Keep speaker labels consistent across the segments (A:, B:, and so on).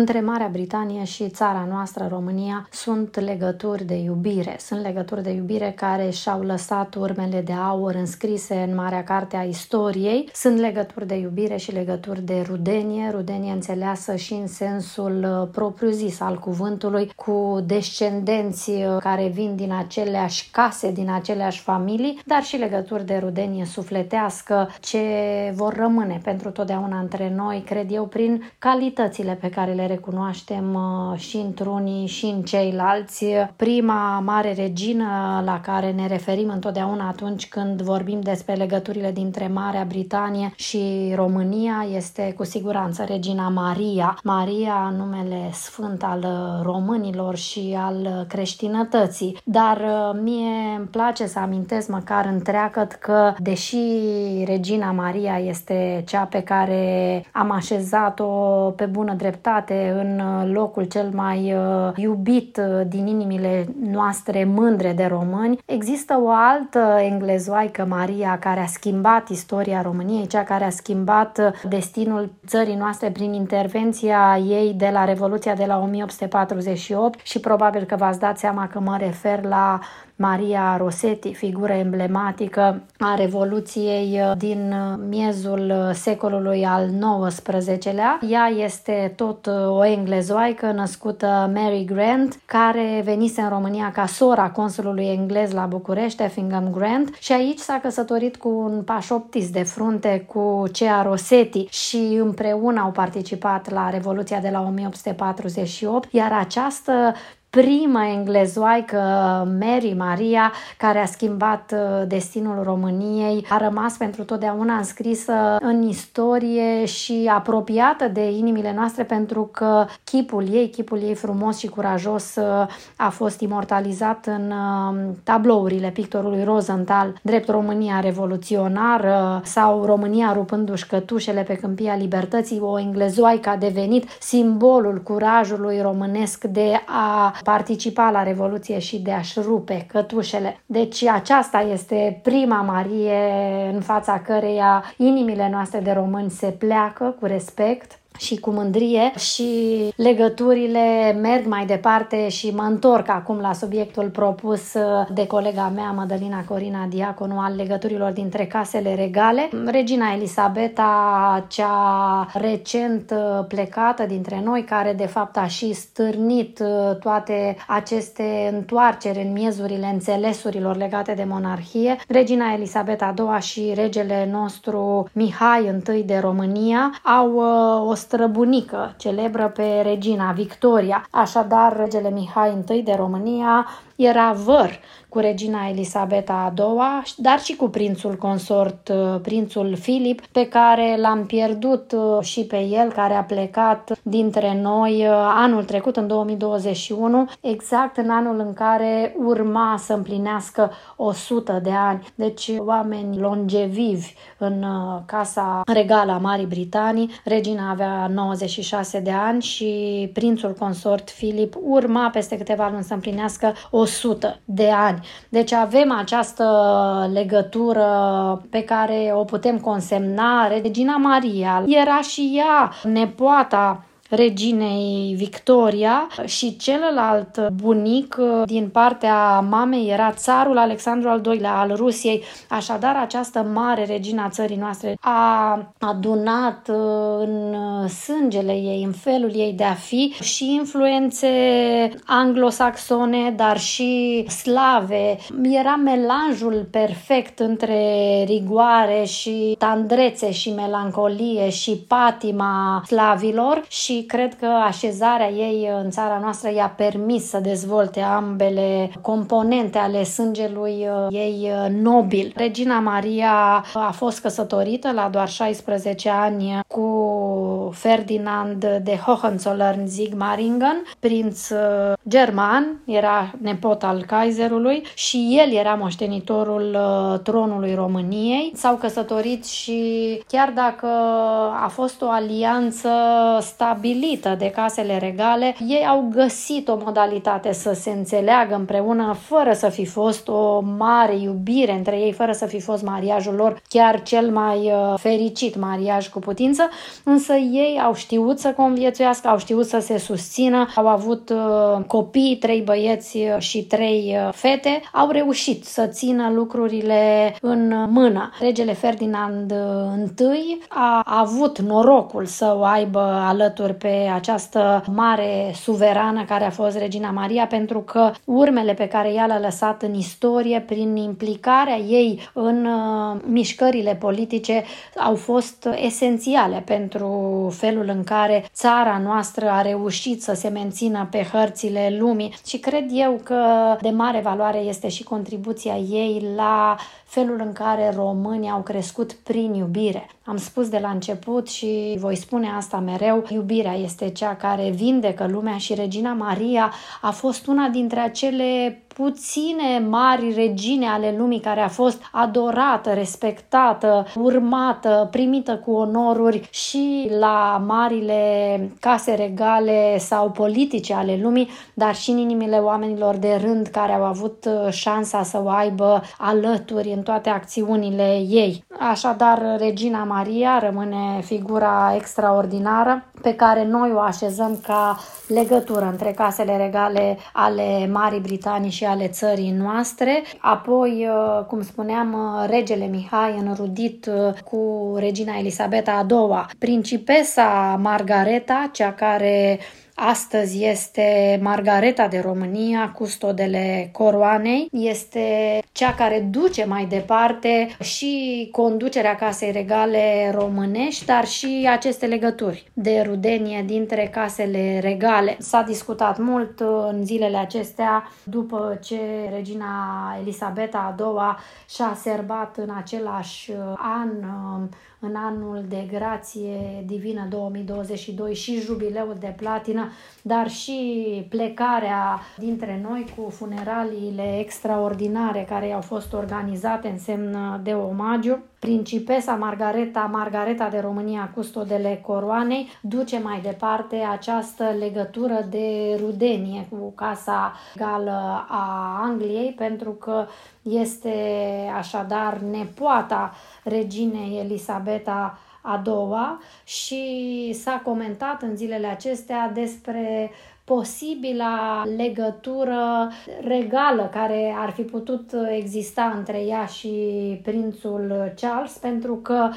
A: între Marea Britanie și țara noastră, România, sunt legături de iubire. Sunt legături de iubire care și-au lăsat urmele de aur înscrise în Marea Carte a Istoriei. Sunt legături de iubire și legături de rudenie, rudenie înțeleasă și în sensul uh, propriu-zis al cuvântului, cu descendenți uh, care vin din aceleași case, din aceleași familii, dar și legături de rudenie sufletească ce vor rămâne pentru totdeauna între noi, cred eu, prin calitățile pe care le recunoaștem uh, și într-unii și în ceilalți. Prima mare regină la care ne referim întotdeauna atunci când vorbim despre legăturile dintre Marea Britanie și România este cu siguranță regina Maria. Maria, numele sfânt al românilor și al creștinătății. Dar uh, mie îmi place să amintesc măcar întreagăt că, deși regina Maria este cea pe care am așezat-o pe bună dreptate în locul cel mai uh, iubit uh, din inimile noastre mândre de români, există o altă englezoaică Maria care a schimbat istoria României, cea care a schimbat destinul țării noastre prin intervenția ei de la Revoluția de la 1848 și probabil că v-ați dat seama că mă refer la Maria Rossetti, figură emblematică a Revoluției uh, din uh, miezul uh, secolului al XIX-lea. Ea este tot o englezoaică născută Mary Grant, care venise în România ca sora consulului englez la București, Effingham Grant, și aici s-a căsătorit cu un pașoptist de frunte cu Cea Rossetti și împreună au participat la Revoluția de la 1848, iar această prima englezoaică, Mary Maria, care a schimbat uh, destinul României, a rămas pentru totdeauna înscrisă în istorie și apropiată de inimile noastre pentru că chipul ei, chipul ei frumos și curajos uh, a fost imortalizat în uh, tablourile pictorului Rosenthal, drept România revoluționară sau România rupându-și cătușele pe câmpia libertății, o englezoaică a devenit simbolul curajului românesc de a participa la Revoluție și de a-și rupe cătușele. Deci aceasta este prima Marie în fața căreia inimile noastre de români se pleacă cu respect și cu mândrie și legăturile merg mai departe și mă întorc acum la subiectul propus de colega mea, Madalina Corina Diaconu, al legăturilor dintre casele regale. Regina Elisabeta, cea recent plecată dintre noi, care de fapt a și stârnit toate aceste întoarceri în miezurile înțelesurilor legate de monarhie, Regina Elisabeta II și regele nostru Mihai I de România au o străbunică, celebră pe regina Victoria. Așadar, regele Mihai I de România era văr cu regina Elisabeta a II, dar și cu prințul consort, uh, prințul Filip, pe care l-am pierdut uh, și pe el, care a plecat dintre noi uh, anul trecut, în 2021, exact în anul în care urma să împlinească 100 de ani. Deci oameni longevivi în casa regală a Marii Britanii. Regina avea 96 de ani și prințul consort Filip urma peste câteva luni să împlinească 100 de ani. Deci avem această legătură pe care o putem consemna. Regina Maria era și ea nepoata reginei Victoria și celălalt bunic din partea mamei era țarul Alexandru al II-lea al Rusiei. Așadar, această mare regina țării noastre a adunat uh, în sângele ei, în felul ei de a fi și influențe anglosaxone, dar și slave. Era melanjul perfect între rigoare și tandrețe și melancolie și patima slavilor și cred că așezarea ei în țara noastră i-a permis să dezvolte ambele componente ale sângelui uh, ei uh, nobil. Regina Maria a fost căsătorită la doar 16 ani cu Ferdinand de Hohenzollern-Sigmaringen, prinț uh, german, era nepot al Kaiserului și el era moștenitorul tronului României. S-au căsătorit și chiar dacă a fost o alianță stabilă stabilită de casele regale, ei au găsit o modalitate să se înțeleagă împreună fără să fi fost o mare iubire între ei, fără să fi fost mariajul lor chiar cel mai uh, fericit mariaj cu putință, însă ei au știut să conviețuiască, au știut să se susțină, au avut uh, copii, trei băieți și trei fete, au reușit să țină lucrurile în mână. Regele Ferdinand I a avut norocul să o aibă alături pe această mare suverană care a fost Regina Maria pentru că urmele pe care ea le-a lăsat în istorie prin implicarea ei în uh, mișcările politice au fost esențiale pentru felul în care țara noastră a reușit să se mențină pe hărțile lumii și cred eu că de mare valoare este și contribuția ei la felul în care românii au crescut prin iubire. Am spus de la început și voi spune asta mereu, iubirea este cea care vindecă lumea și Regina Maria a fost una dintre acele puține mari regine ale lumii care a fost adorată, respectată, urmată, primită cu onoruri și la marile case regale sau politice ale lumii, dar și în inimile oamenilor de rând care au avut șansa să o aibă alături în toate acțiunile ei. Așadar, Regina Maria rămâne figura extraordinară pe care noi o așezăm ca legătură între casele regale ale Marii Britanii și ale țării noastre. Apoi, uh, cum spuneam, uh, regele Mihai înrudit uh, cu regina Elisabeta a II, principesa Margareta, cea care Astăzi este Margareta de România, custodele coroanei. Este cea care duce mai departe și conducerea casei regale românești, dar și aceste legături de rudenie dintre casele regale. S-a discutat mult în zilele acestea după ce regina Elisabeta a II și-a serbat în același an în anul de grație divină 2022 și jubileul de platină, dar și plecarea dintre noi cu funeraliile extraordinare care au fost organizate în semn de omagiu. Principesa Margareta, Margareta de România, custodele coroanei, duce mai departe această legătură de rudenie cu Casa Gală a Angliei, pentru că este așadar nepoata reginei Elisabeta a doua și s-a comentat în zilele acestea despre posibila legătură regală care ar fi putut exista între ea și prințul Charles, pentru că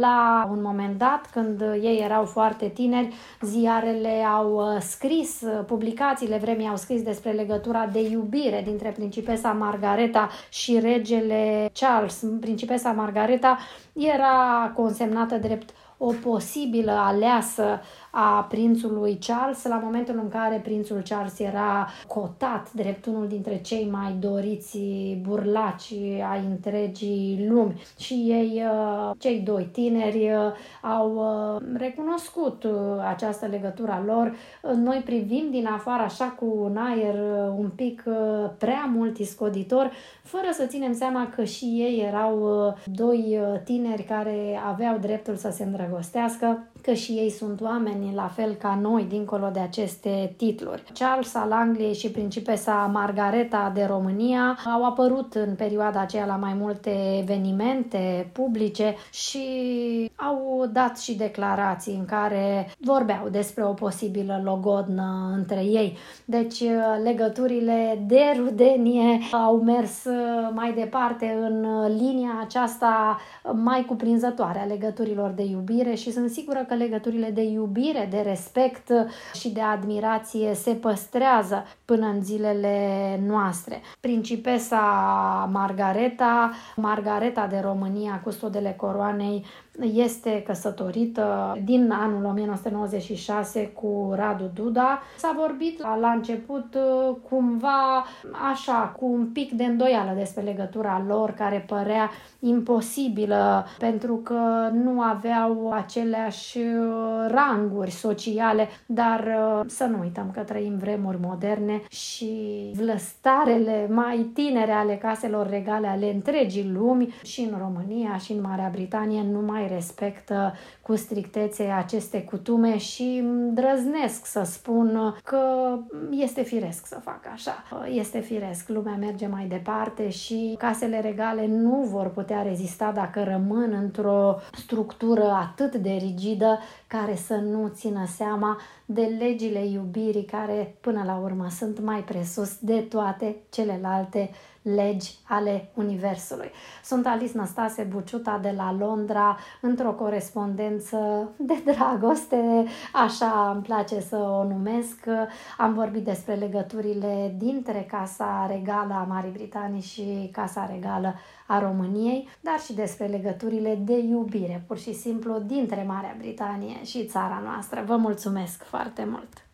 A: la un moment dat, când ei erau foarte tineri, ziarele au scris, publicațiile vremii au scris despre legătura de iubire dintre principesa Margareta și regele Charles. Principesa Margareta era consemnată drept o posibilă aleasă a prințului Charles la momentul în care prințul Charles era cotat drept unul dintre cei mai doriți burlaci ai întregii lumi. Și ei, uh, cei doi tineri, uh, au uh, recunoscut această legătură a lor. Noi privim din afară așa cu un aer un pic prea mult iscoditor, fără să ținem seama că și ei erau doi tineri care aveau dreptul să se îndrăgostească îndrăgostească că și ei sunt oameni la fel ca noi, dincolo de aceste titluri. Charles al Angliei și principesa Margareta de România au apărut în perioada aceea la mai multe evenimente publice și au dat și declarații în care vorbeau despre o posibilă logodnă între ei. Deci legăturile de rudenie au mers mai departe în linia aceasta mai cuprinzătoare a legăturilor de iubire și sunt sigură că legăturile de iubire, de respect și de admirație se păstrează până în zilele noastre. Principesa Margareta, Margareta de România, custodele coroanei, este căsătorită din anul 1996 cu Radu Duda. S-a vorbit la început cumva așa, cu un pic de îndoială despre legătura lor care părea imposibilă pentru că nu aveau aceleași ranguri sociale, dar să nu uităm că trăim vremuri moderne și vlăstarele mai tinere ale caselor regale ale întregii lumi și în România și în Marea Britanie nu mai respectă cu strictețe aceste cutume și drăznesc să spun că este firesc să facă așa. Este firesc, lumea merge mai departe și casele regale nu vor putea rezista dacă rămân într-o structură atât de rigidă care să nu țină seama de legile iubirii care până la urmă sunt mai presus de toate celelalte legi ale Universului. Sunt Alice Năstase Buciuta de la Londra într-o corespondență de dragoste, așa îmi place să o numesc. Am vorbit despre legăturile dintre Casa Regală a Marii Britanii și Casa Regală a României, dar și despre legăturile de iubire, pur și simplu, dintre Marea Britanie și țara noastră. Vă mulțumesc foarte mult!